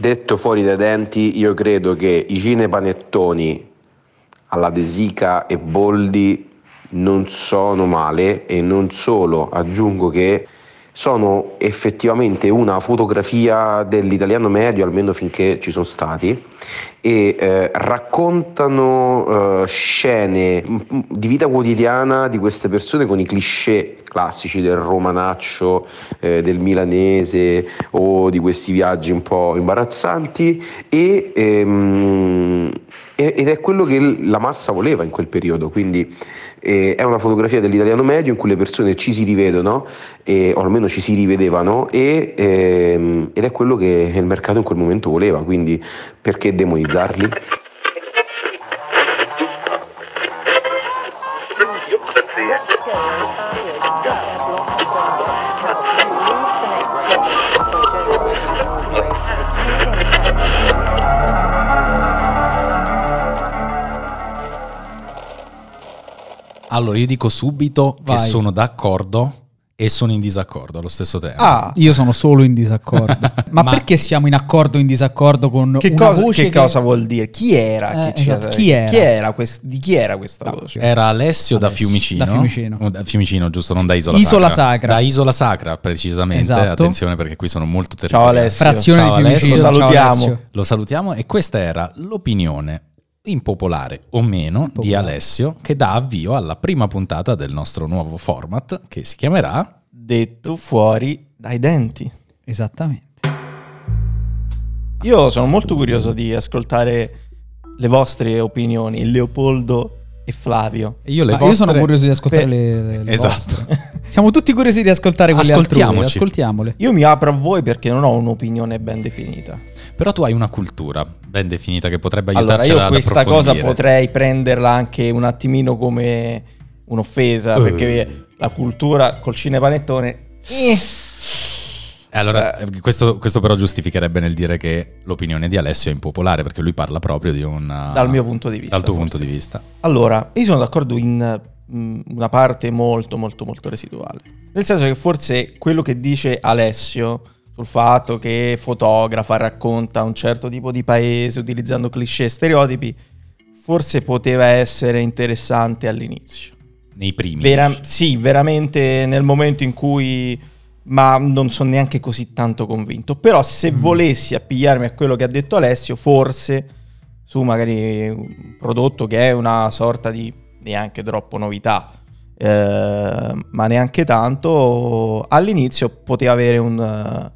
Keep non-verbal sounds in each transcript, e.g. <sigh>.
Detto fuori dai denti, io credo che i cinepanettoni alla De Sica e Boldi non sono male e non solo, aggiungo che sono effettivamente una fotografia dell'italiano medio, almeno finché ci sono stati, e eh, raccontano eh, scene di vita quotidiana di queste persone con i cliché classici del romanaccio, eh, del milanese o di questi viaggi un po' imbarazzanti e, ehm, ed è quello che la massa voleva in quel periodo, quindi eh, è una fotografia dell'italiano medio in cui le persone ci si rivedono, eh, o almeno ci si rivedevano, e, ehm, ed è quello che il mercato in quel momento voleva, quindi perché demonizzarli? Allora, io dico subito Vai. che sono d'accordo e sono in disaccordo allo stesso tempo. Ah, Io sono solo in disaccordo. <laughs> Ma, Ma- perché siamo in accordo o in disaccordo con che, una cosa, voce che cosa vuol dire? Chi era? Eh, che ci- esatto, chi era? quest- di chi era questa No, voce? Era Alessio, da Alessio, Fiumicino. da Fiumicino. Oh, da Fiumicino, giusto, non da Isola, Isola Sacra. Sacra. Da Isola Sacra, precisamente. Esatto. Attenzione perché qui sono molto Ciao territoriali. Alessio. Frazione Ciao, di Fiumicino. Alessio. Lo Ciao, salutiamo. Alessio. Lo salutiamo e questa era l'opinione impopolare o meno di Popolare. Alessio che dà avvio alla prima puntata del nostro nuovo format che si chiamerà Detto fuori dai denti. Esattamente. Io sono molto curioso di ascoltare le vostre opinioni, Leopoldo e Flavio. e io le vostre Io sono curioso di ascoltare per- le, le- Esatto. vostre. <laughs> Siamo tutti curiosi di ascoltare quelle altrui. Ascoltiamoci. Ascoltiamole. Io mi apro a voi perché non ho un'opinione ben definita. Però tu hai una cultura ben definita che potrebbe aiutarci Allora, io ad questa cosa potrei prenderla anche un attimino come un'offesa, Eh. perché la cultura col cinepanettone... eh, Eh, Allora, eh, questo, questo però giustificherebbe nel dire che l'opinione di Alessio è impopolare perché lui parla proprio di una... dal mio punto di vista. dal tuo forse. punto di vista. Allora, io sono d'accordo in mm, una parte molto molto molto residuale. Nel senso che forse quello che dice Alessio sul fatto che fotografa, racconta un certo tipo di paese utilizzando cliché e stereotipi, forse poteva essere interessante all'inizio. Nei primi. Vera- sì, veramente nel momento in cui... Ma non sono neanche così tanto convinto. Però se volessi appigliarmi a quello che ha detto Alessio, forse su magari un prodotto che è una sorta di neanche troppo novità, eh, ma neanche tanto, all'inizio poteva avere un,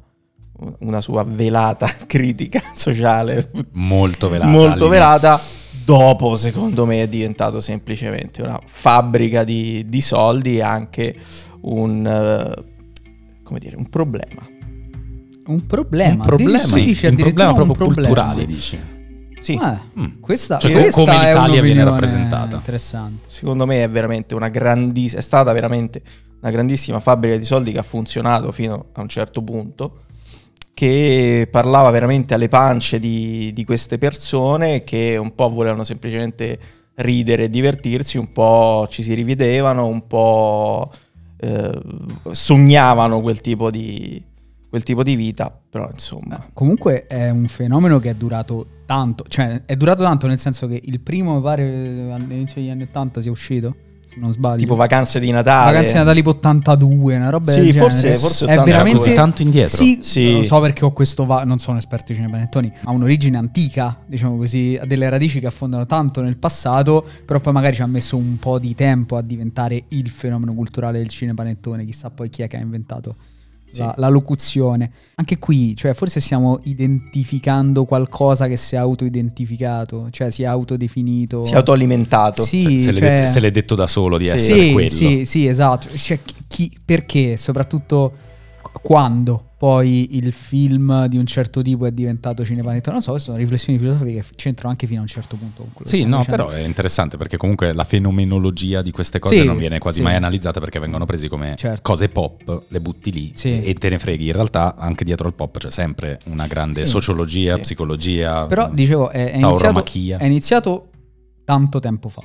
una sua velata <laughs> critica sociale Molto velata. molto velata. Dopo, secondo me, è diventato semplicemente una fabbrica di, di soldi e anche un, come dire, un problema. Un problema. Un problema, sì, un problema un proprio problema. culturale, dici. Sì, Ah, Mm. questa, Cioè, questa come è l'Italia viene rappresentata. Interessante. secondo me è veramente una grandissima, è stata veramente una grandissima fabbrica di soldi che ha funzionato fino a un certo punto, che parlava veramente alle pance di, di queste persone che un po' volevano semplicemente ridere e divertirsi, un po' ci si rivedevano, un po' eh, sognavano quel tipo di, quel tipo di vita, però insomma... Comunque è un fenomeno che è durato tanto, cioè è durato tanto nel senso che il primo mi pare all'inizio degli anni 80 sia uscito, se non sbaglio. Tipo vacanze di Natale. Vacanze di Natale tipo 82, una roba Sì, del forse- genere. forse è 82. veramente tanto indietro? Sì, Sì. lo so perché ho questo va- non sono esperto di cinepanettoni, ha un'origine antica, diciamo così, ha delle radici che affondano tanto nel passato, però poi magari ci ha messo un po' di tempo a diventare il fenomeno culturale del cinepanettone, chissà poi chi è che ha inventato la, la locuzione. Anche qui, cioè, forse stiamo identificando qualcosa che si è autoidentificato, cioè si è autodefinito. Si è autoalimentato. Sì, se, l'è cioè- detto, se l'è detto da solo di Sì. essere sì, quello. sì, sì, esatto. Cioè, chi- perché? Soprattutto quando poi il film di un certo tipo è diventato cinepanettone. Non so, queste sono riflessioni filosofiche che c'entrano anche fino a un certo punto con quello Sì, no, dicendo. però è interessante perché comunque la fenomenologia di queste cose Sì, non viene quasi sì. mai analizzata perché vengono presi come Certo. cose pop, le butti lì Sì. e te ne freghi. In realtà anche dietro al pop c'è sempre una grande sociologia, Sì. psichologia. Però dicevo, è, è iniziato, è iniziato tanto tempo fa.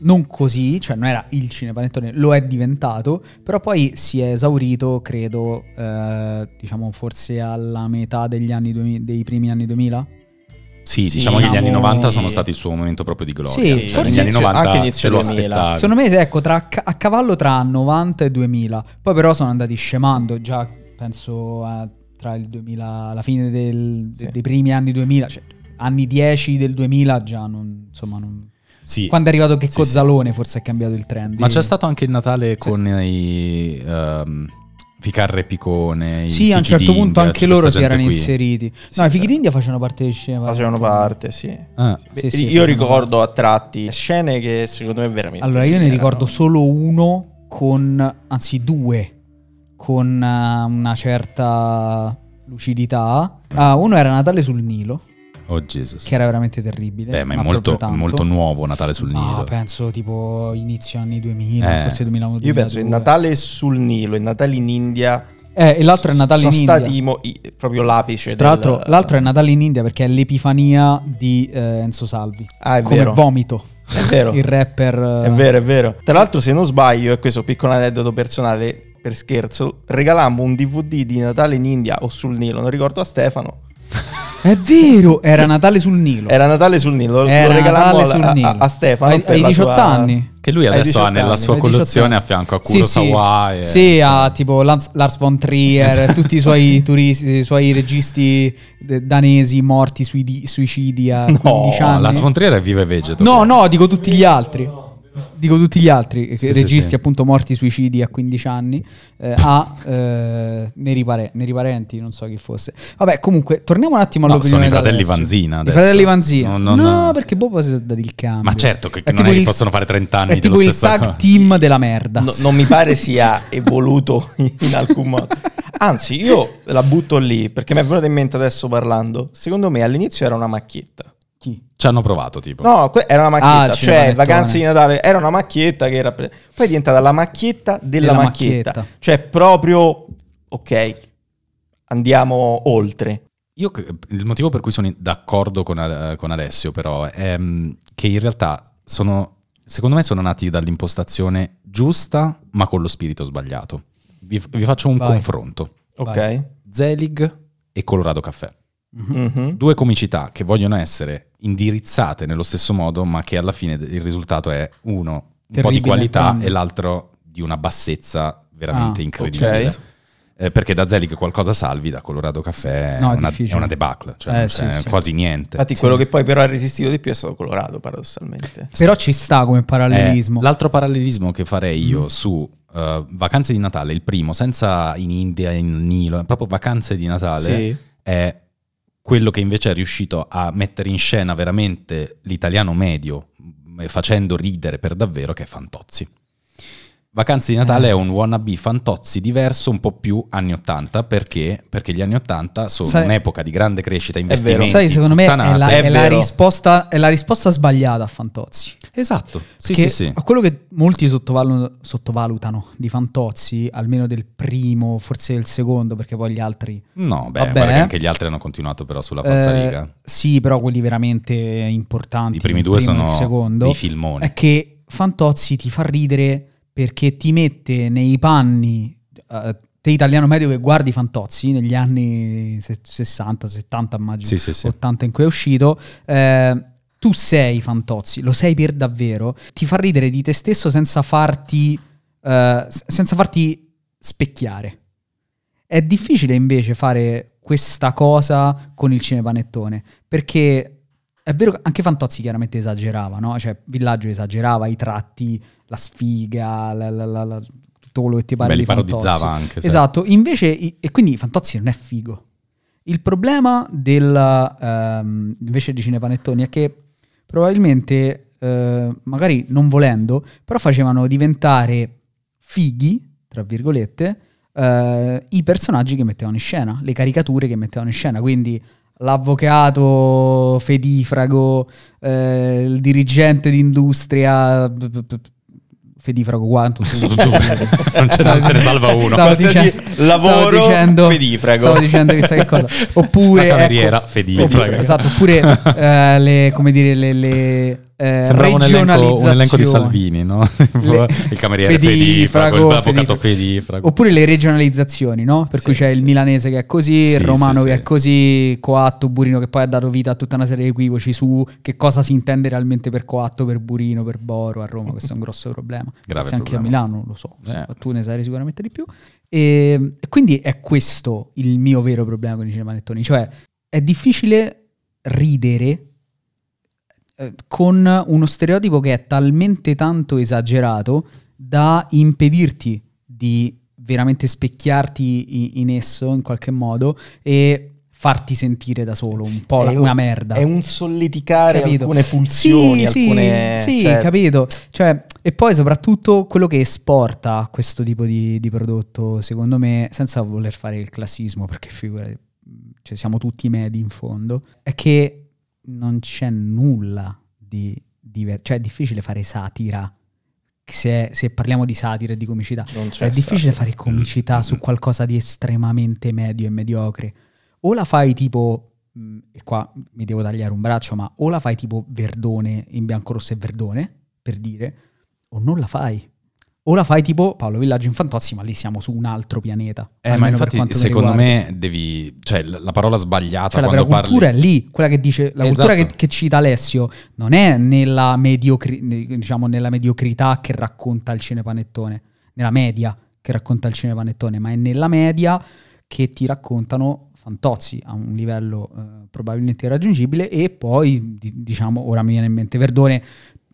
Non così, cioè non era il cinepanettone, lo è diventato, però poi si è esaurito, credo, eh, diciamo forse alla metà degli anni 2000 dei primi anni 2000. Sì, Sì, diciamo che gli anni diciamo- 90 sono sì. stati il suo momento proprio di gloria. Sì, Cioè, forse negli anni inizio- 90 anche inizio lo 2000. aspettavi. Secondo me, ecco, tra, a cavallo tra 90 e 2000. Poi però sono andati scemando, già penso a- tra il 2000, alla fine del- Sì. dei primi anni 2000, cioè anni 10 del 2000 già non, insomma, non... Sì. Quando è arrivato che Sì, Cozzalone forse è cambiato il trend. Ma c'è stato anche il Natale Sì. con i ehm, Ficarre Picone. i Sì, a un Fichi certo punto anche loro si erano qui. inseriti. Sì, no, i fighi però- d'India facevano parte del cinema. Facevano parte, sì. Ah, Sì, Beh, sì, io ricordo a tratti scene che secondo me veramente. Allora, io ne erano- ricordo solo uno con, anzi due, con eh, una certa lucidità. Ah, uno era Natale sul Nilo, Oh Jesus. che era veramente terribile. Beh, ma è proprio molto, molto nuovo Natale sul Ah, Nilo. penso tipo inizio anni 2000, Eh. forse 2001. Io penso il 2002. Natale sul Nilo e Natale in India. Eh, e l'altro è Natale sono in India. stati i mo- i- proprio l'apice. Tra del- l'altro, l'altro è Natale in India perché è l'epifania di eh, Enzo Salvi. Ah, è come vero. vomito. È vero. Il rapper. eh, È vero, è vero. Tra l'altro, se non sbaglio, e questo piccolo aneddoto personale per scherzo, regalammo un DVD di Natale in India o sul Nilo, non ricordo a Stefano. <laughs> È vero, era Natale sul Nilo. Era Natale sul Nilo, lo, lo Era regalammo Natale sul a- Nilo. a Stefano. Ai- per ai la 18 sua- anni. Che lui adesso 18 ha nella anni. sua Ai 18 collezione a fianco a Sì, Kurosawa. e- Sì, insomma. ha tipo Lance- Lars von Trier, <laughs> tutti i suoi, turisti, i suoi registi danesi morti suidi- suicidi a 15 No, anni. la Sfontriera è viva e vegeto. No, no, dico tutti gli altri. Dico tutti gli altri, Sì, che- sì, registi sì. appunto morti suicidi a 15 anni, eh, a eh, neri, pare- neri parenti, non so chi fosse. Vabbè, comunque, torniamo un attimo No, all'opinione sono i fratelli da adesso. Vanzina I fratelli Vanzina. No, non- no, perché boh, poi si sono dati il cambio. Ma certo che È non è che il- possono fare 30 anni È tipo dello il stesso tag team della merda. No- non mi pare <laughs> sia evoluto in alcun modo. Anzi, io la butto lì perché mi è venuto in mente adesso parlando. Secondo me all'inizio era una macchietta. Chi? Ci hanno provato, tipo. No, que- era una Ah, macchietta, il cioè vacanze di Natale, era una macchietta che era... pre- Poi è diventata la macchietta della, Della macchietta. macchietta. Cioè proprio, ok, andiamo oltre. Io il motivo per cui sono d'accordo con, con Alessio, però, è mm, che in realtà sono, secondo me, sono nati dall'impostazione giusta, ma con lo spirito sbagliato. Vi, vi faccio un Vai. confronto: Ok? Zelig e Colorado Caffè. Mhm. Due comicità che vogliono essere indirizzate nello stesso modo, ma che alla fine il risultato è uno un po' di qualità quando- e l'altro di una bassezza veramente Ah, incredibile. ok. Eh, perché da Zelig qualcosa salvi, da Colorado Caffè è, No, è una, è una debacle, cioè Eh, sì, sì. quasi niente. Infatti Sì. quello che poi però ha resistito di più è stato Colorado, paradossalmente. Però ci sta come Eh, parallelismo. l'altro parallelismo che farei io Mm. su eh, Vacanze di Natale, il primo, senza in India, in Nilo, proprio Vacanze di Natale, Sì. è quello che invece è riuscito a mettere in scena veramente l'italiano medio, mh, facendo ridere per davvero, che è Fantozzi. Vacanze di Natale Eh. è un wannabe Fantozzi diverso, un po' più anni 80, perché? Perché gli anni 80 sono Sai- un'epoca di grande crescita, vero. investimenti, Sai, secondo me è la. È è la risposta, è la risposta sbagliata a Fantozzi. Esatto, sì, sì, sì. a quello che molti sottovalu- sottovalutano di Fantozzi, almeno del primo, forse del secondo, perché poi gli altri... No, beh, Vabbè. guarda che anche gli altri hanno continuato però sulla falsa eh, riga. Sì, però quelli veramente importanti. I primi due primo sono il secondo. dei filmoni. È che Fantozzi ti fa ridere perché ti mette nei panni eh, te italiano medio che guardi Fantozzi negli anni se- 60, 70, immagino, Sì, sì, sì. 80 in cui è uscito. eh, tu sei Fantozzi, lo sei per davvero, ti fa ridere di te stesso senza farti, s- senza farti specchiare. È difficile invece fare questa cosa con il cinepanettone, perché è vero che anche Fantozzi chiaramente esagerava, no? Cioè Villaggio esagerava, i tratti, la sfiga, la- la- la- tutto quello che ti pare Beh, di Fantozzi. parodizzava anche. sai. Esatto, invece, e quindi Fantozzi non è figo. Il problema del, ehm, invece di Cinepanettoni è che probabilmente, eh, magari non volendo, però facevano diventare fighi, tra virgolette, eh, i personaggi che mettevano in scena, le caricature che mettevano in scena. Quindi l'avvocato fedifrago, eh, il dirigente d'industria, p- p- p- fedifrago quanto. <laughs> Non ce- non se ne salva uno. Stavo Qualsiasi dicendo- lavoro stavo dicendo, fedifrago. Stavo dicendo chissà che cosa. <laughs> Oppure La cameriera ecco, fedifrago. Esatto, oppure <laughs> eh, le, come dire, le, le- eh, Sembrava un elenco, un elenco di. Salvini, no? <laughs> Le- il cameriere Fedifrago, l'avvocato Fedifrago. Oppure le regionalizzazioni, no? Per cui Sì, c'è il sì. milanese che è così, il Sì, romano sì, che è così, coatto, burino che poi ha dato vita a tutta una serie di equivoci su che cosa si intende realmente per coatto, per burino, per boro a Roma. Questo è un grosso problema. <laughs> Forse anche a. Milano, lo so, Eh. tu ne sai sicuramente di più. E, e quindi è questo il mio vero problema con i cinemanettoni, cioè è difficile ridere eh, con uno stereotipo che è talmente tanto esagerato da impedirti di veramente specchiarti in esso in qualche modo e farti sentire da solo un po' la- È una un- merda. È un solleticare Capito? alcune pulsioni, Sì, alcune... sì, sì, cioè, capito. Cioè, e poi soprattutto quello che esporta questo tipo di, di prodotto, secondo me, senza voler fare il classismo, perché figurati, cioè, siamo tutti medi in fondo, è che non c'è nulla di diverso. Cioè, è difficile fare satira. Se, se parliamo di satira e di comicità, non c'è è difficile satira. fare comicità su qualcosa di estremamente medio e mediocre. O la fai tipo, mh, e qua mi devo tagliare un braccio, ma o la fai tipo Verdone in bianco, rosso e Verdone, per dire, o non la fai. O la fai tipo Paolo Villaggio in Fantozzi, ma lì siamo su un altro pianeta. Eh, ma infatti, secondo me, devi. Cioè, la parola sbagliata Cioè, la vera parli. cultura è lì, quella che dice, la cultura Esatto. che, che cita Alessio non è nella, mediocri- diciamo, nella mediocrità che racconta il cinepanettone, nella media che racconta il cinepanettone, ma è nella media che ti raccontano Fantozzi a un livello eh, probabilmente irraggiungibile e poi, di- diciamo, ora mi viene in mente Verdone,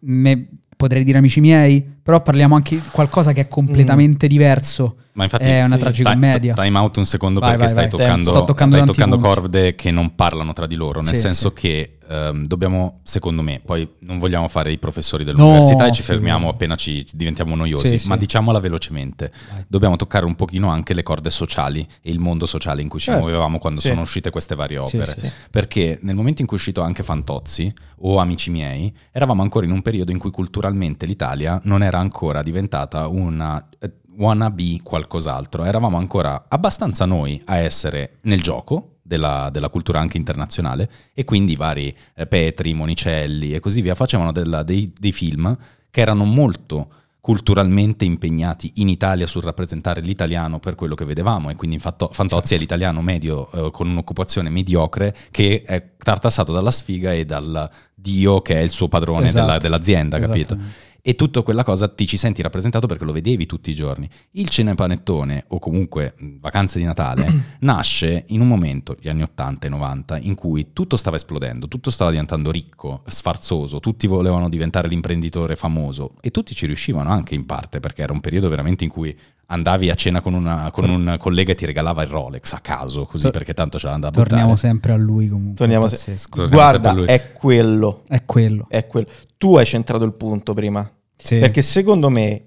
me- potrei dire amici miei, però parliamo anche di qualcosa che è completamente diverso. Ma infatti, è una sì, tragicommedia. Ti- Time out un secondo Vai, perché vai, stai vai. toccando, Sto toccando stai toccando corde che non parlano tra di loro, nel Sì, senso sì. che ehm, dobbiamo, secondo me, poi non vogliamo fare i professori No, dell'università e ci fermiamo appena ci diventiamo noiosi, Sì, sì. ma diciamola velocemente. Vai. Dobbiamo toccare un pochino anche le corde sociali e il mondo sociale in cui ci Certo. muovevamo quando Sì. sono uscite queste varie Sì, opere. sì. Perché nel momento in cui è uscito anche Fantozzi o Amici miei, eravamo ancora in un periodo in cui culturalmente l'Italia non era ancora diventata una eh, wannabe qualcos'altro, eravamo ancora abbastanza noi a essere nel gioco della, della cultura anche internazionale e quindi i vari eh, Petri, Monicelli e così via facevano della- dei, dei film che erano molto culturalmente impegnati in Italia sul rappresentare l'italiano per quello che vedevamo e quindi infatti Fantozzi è l'italiano medio eh, con un'occupazione mediocre che è tartassato dalla sfiga e dal dio che è il suo padrone Esatto. della- dell'azienda, capito? E tutta quella cosa ti ci senti rappresentato perché lo vedevi tutti i giorni. Il cinepanettone, o comunque mh, vacanze di Natale, <clears throat> nasce in un momento, gli anni 80 e 90, in cui tutto stava esplodendo, tutto stava diventando ricco, sfarzoso, tutti volevano diventare l'imprenditore famoso e tutti ci riuscivano anche in parte perché era un periodo veramente in cui andavi a cena con, una- con un collega e ti regalava il Rolex a caso, così perché tanto ce l'andava a buttare. Torniamo sempre a lui comunque. Torniamo se-. Torniamo sempre Guarda, a lui. è quello, È quello. è quello. Tu hai centrato il punto prima, Sì. perché secondo me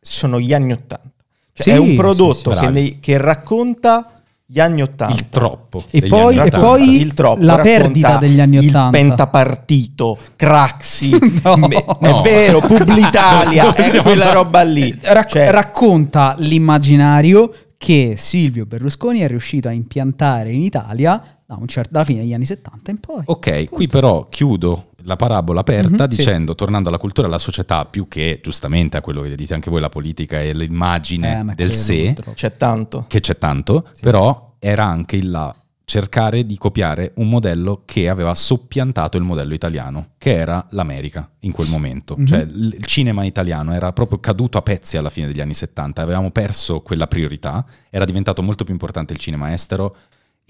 sono gli anni Ottanta. Cioè, Sì, è un prodotto sì, che, nei- che racconta gli anni Ottanta. il troppo. E poi- e 80. poi- il troppo la perdita degli anni il Ottanta. pentapartito Craxi <laughs> No. me- No. <laughs> è vero Publitalia è quella roba lì Rac- Cioè, racconta l'immaginario che Silvio Berlusconi è riuscito a impiantare in Italia da un certo- dalla fine degli anni 70 in poi. Ok, qui però chiudo la parabola aperta Mhm, sì. dicendo, tornando alla cultura e alla società, più che giustamente a quello che dite anche voi, la politica e l'immagine Eh, del sé, c'è tanto che c'è tanto, però era anche il là cercare di copiare un modello che aveva soppiantato il modello italiano, che era l'America in quel momento. Mhm. Cioè il cinema italiano era proprio caduto a pezzi alla fine degli anni 70, avevamo perso quella priorità, era diventato molto più importante il cinema estero.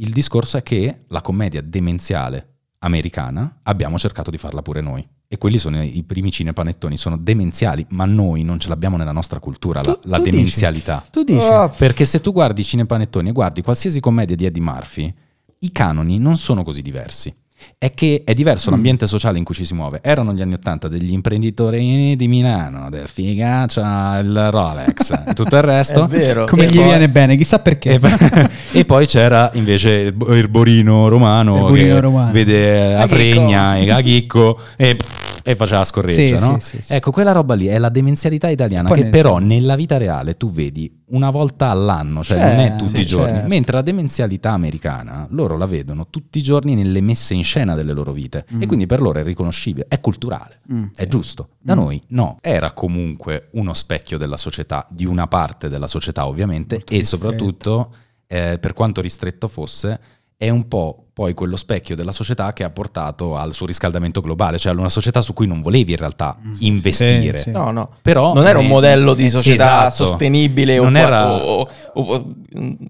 Il discorso è che la commedia demenziale americana abbiamo cercato di farla pure noi. E quelli sono i primi cinepanettoni, sono demenziali, ma noi non ce l'abbiamo nella nostra cultura, la, Tu- la tu dici? demenzialità. Tu dici? Ah, Perché se tu guardi i cinepanettoni e guardi qualsiasi commedia di Eddie Murphy, i canoni non sono così diversi. È che è diverso Mm. l'ambiente sociale in cui ci si muove. Erano gli anni Ottanta degli imprenditori di Milano, del figaccia, il Rolex e <laughs> tutto il resto. Come E gli poi- viene bene, chissà perché. <laughs> E, poi c'era invece il, bo- il Borino romano Il Borino che romano. vede A a Fregna e a Chicco e e faceva la scorreggia, Sì, no? sì, sì. Ecco, quella roba lì è la demenzialità italiana Poi che però nella vita reale tu vedi una volta all'anno, cioè C'è, non è tutti i giorni, certo. mentre la demenzialità americana loro la vedono tutti i giorni nelle messe in scena delle loro vite e quindi per loro è riconoscibile, è culturale, Mm. è giusto. Da noi no, era comunque uno specchio della società, di una parte della società ovviamente Molto e ristretto. soprattutto eh, per quanto ristretto fosse è un po' poi quello specchio della società che ha portato al surriscaldamento globale, cioè una società su cui non volevi in realtà investire. Sì, sì. No, no. Però non era un modello di società esatto. sostenibile o, Non era- o- o- o-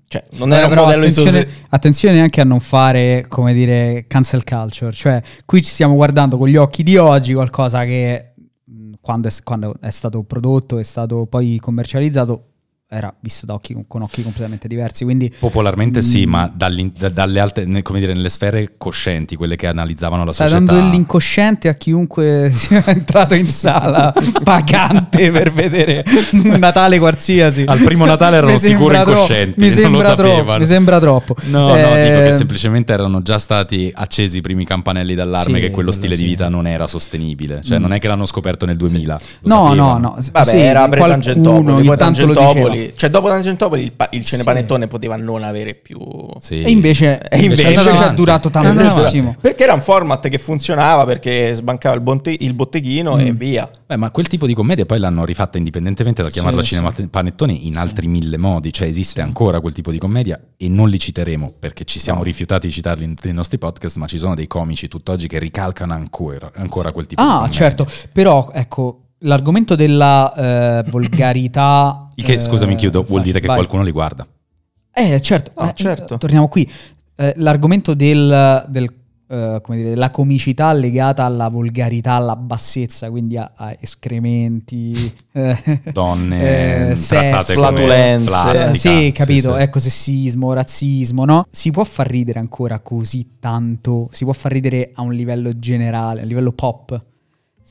cioè, non Però- era un modello di attenzione, società. attenzione anche a non fare, come dire, cancel culture. Cioè, qui ci stiamo guardando con gli occhi di oggi qualcosa che mh, quando è, quando è stato prodotto, è stato poi commercializzato, era visto da occhi, con occhi completamente diversi. Quindi Popolarmente sì, Mm. ma dall'in- da- dalle altre, come dire, nelle sfere coscienti, quelle che analizzavano la stai società. dando dell'incosciente a chiunque <laughs> sia entrato in sala <laughs> pagante per vedere un Natale qualsiasi. Al primo Natale erano sicuro incoscienti, Mi non lo sembra troppo. sapevano. Mi sembra troppo. No, no, dico Eh, che semplicemente erano già stati accesi i primi campanelli d'allarme Sì, che quello stile di sì. vita non era sostenibile. Cioè, Mm. non è che l'hanno scoperto nel 2000. lo No, no, sapevano. no. Vabbè, Sì, era ogni Poi Tangentopoli, diceva. cioè dopo Tangentopoli il, pa- il Sì. cinepanettone poteva non avere più... Sì. E invece, E invece- è Andava è durato tantissimo. Perché era un format che funzionava, perché sbancava il, bonte- il botteghino e Mm. via. Beh, ma quel tipo di commedia poi l'hanno rifatta indipendentemente da chiamarla Sì, cinema sì. panettone in altri mille modi, cioè esiste ancora quel tipo di commedia e non li citeremo perché ci siamo rifiutati di citarli nei nostri podcast, ma ci sono dei comici tutt'oggi che ricalcano ancora, ancora quel tipo di Ah, commedia. certo. Però, ecco, l'argomento della eh, volgarità... Che, eh, scusami, chiudo, vuol vai, dire che vai. qualcuno li guarda. Eh, certo. No, eh, certo. Torniamo qui. Eh, l'argomento del... del eh, come dire, la comicità legata alla volgarità, alla bassezza, quindi a, a escrementi, <laughs> eh, Donne eh, trattate sesso, flatulenze. Eh, sì, capito, sì. ecco sessismo, razzismo, no? Si può far ridere ancora così tanto, si può far ridere a un livello generale, a un livello pop,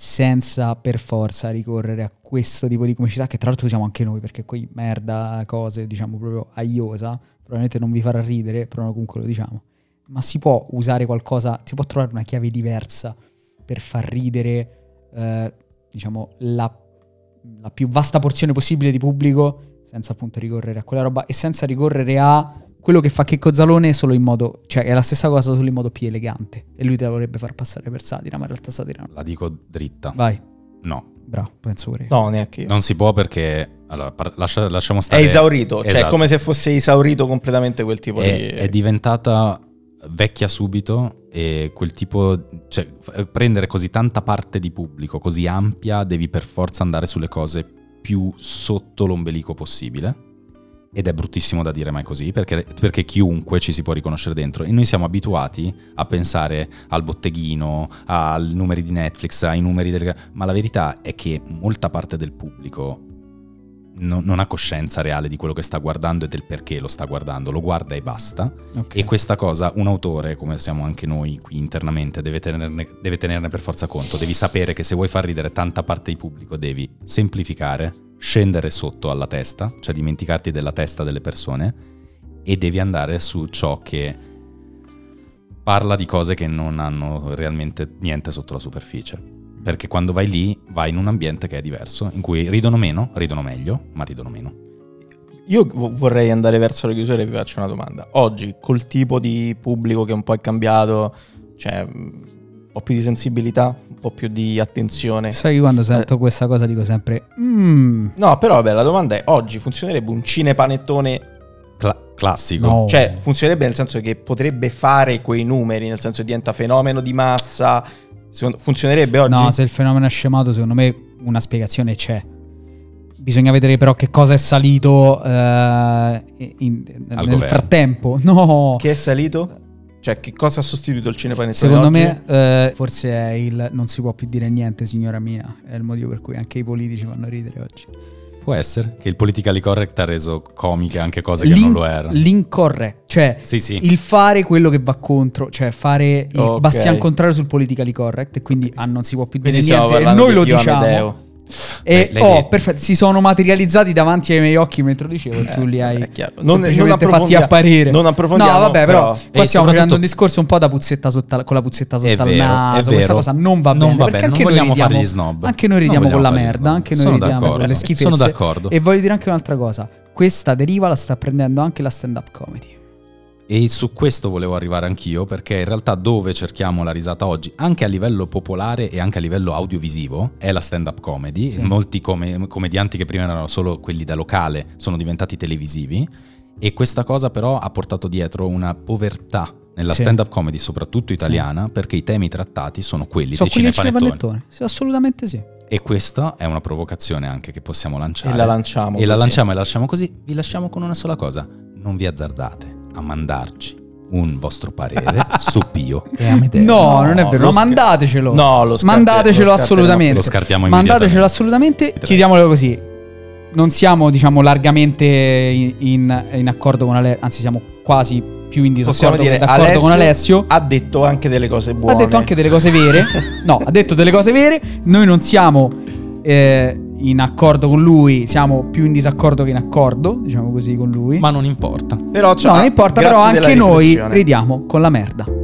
senza per forza ricorrere a questo tipo di comicità che tra l'altro usiamo anche noi, perché qui merda, cose, diciamo proprio aiosa, probabilmente non vi farà ridere, però comunque lo diciamo. Ma si può usare qualcosa, si può trovare una chiave diversa per far ridere, eh, diciamo, la la più vasta porzione possibile di pubblico senza appunto ricorrere a quella roba e senza ricorrere a quello che fa Checco Zalone solo in modo cioè è la stessa cosa solo in modo più elegante e lui te la vorrebbe far passare per satira ma in realtà satira no. La dico dritta. vai No, bravo penso pure io. No, neanche io. non si può perché... Allora, par- lascia- lasciamo È stare... esaurito, cioè è Esatto. come se fosse esaurito completamente quel tipo è, di... è diventata vecchia subito e quel tipo, cioè prendere così tanta parte di pubblico, così ampia, devi per forza andare sulle cose più sotto l'ombelico possibile. Ed è bruttissimo da dire, ma è così, perché, perché chiunque ci si può riconoscere dentro. E noi siamo abituati a pensare al botteghino, ai numeri di Netflix, ai numeri del... Ma la verità è che molta parte del pubblico non- non ha coscienza reale di quello che sta guardando e del perché lo sta guardando, lo guarda e basta. Ok. E questa cosa un autore, come siamo anche noi qui internamente, deve tenerne, deve tenerne per forza conto. Devi sapere che se vuoi far ridere tanta parte di pubblico devi semplificare, scendere sotto alla testa, cioè dimenticarti della testa delle persone e devi andare su ciò che parla di cose che non hanno realmente niente sotto la superficie. Perché quando vai lì vai in un ambiente che è diverso, in cui ridono meno, ridono meglio, ma ridono meno. Io vo- vorrei andare verso la chiusura e vi faccio una domanda. Oggi, col tipo di pubblico che un po' è cambiato, cioè po' più di sensibilità, un po' più di attenzione. sai che quando sento questa cosa dico sempre mm, No, però vabbè, la domanda è, oggi funzionerebbe un cinepanettone? Cla- classico. No. Cioè, funzionerebbe nel senso che potrebbe fare quei numeri, nel senso diventa fenomeno di massa. Secondo- funzionerebbe oggi? no se il fenomeno è scemato secondo me una spiegazione c'è bisogna vedere però che cosa è salito eh, in- nel governo. frattempo <laughs> no Che è salito? Cioè, che cosa ha sostituito il cinepanettone Secondo oggi? me eh, forse è il non si può più dire niente, signora mia. È il motivo per cui anche i politici fanno ridere oggi. Può essere che il politically correct ha reso comiche anche cose che non L'in- lo erano. L'incorrect, cioè Sì, sì. il fare quello che va contro, cioè fare il Ok. bastian contrario sul politically correct e quindi ah, non si può più dire Quindi stiamo niente e noi di lo Dio diciamo. Amedeo. E Beh, oh, perfetto, si sono materializzati davanti ai miei occhi mentre dicevo. e tu li hai Eh. Non- non fatti apparire. non approfondiamo, No, vabbè, però, però- qua stiamo facendo un discorso un po' da puzzetta sotto, con la puzzetta sotto al naso. Questa cosa non va Non bene. va bene, anche non vogliamo ridiamo, fare gli snob. Anche noi ridiamo con la merda. Anche noi Sono ridiamo con le Sono schifezze. d'accordo. E voglio dire anche un'altra cosa. Questa deriva la sta prendendo anche la stand-up comedy. E su questo volevo arrivare anch'io, perché in realtà dove cerchiamo la risata oggi, anche a livello popolare e anche a livello audiovisivo, è la stand-up comedy. Sì. Molti come- comedianti che prima erano solo quelli da locale sono diventati televisivi. E questa cosa però ha portato dietro una povertà nella Sì. stand-up comedy, soprattutto italiana, perché i temi trattati sono quelli So dei cinepanettoni. cinepanettone. Sì, assolutamente sì. E questa è una provocazione anche che possiamo lanciare. E la lanciamo E la così. lanciamo e la lasciamo così. Vi lasciamo con una sola cosa. Non vi azzardate a mandarci un vostro parere <laughs> su Pio e Amedeo. No, No, non è vero. No, mandatecelo. No, lo scarte- Mandatecelo lo assolutamente. Lo scartiamo Mandatecelo assolutamente. Chiediamolo così. Non siamo, diciamo, largamente in, in- in accordo con Alessio, anzi siamo quasi più in disaccordo dire d'accordo Alessio, con Alessio. ha detto anche delle cose buone. Ha detto anche delle cose vere. <laughs> No, ha detto delle cose vere. Noi non siamo eh, in accordo con lui, siamo più in disaccordo che in accordo, diciamo così, con lui. Ma non importa. Però no, non importa, però anche noi ridiamo con la merda.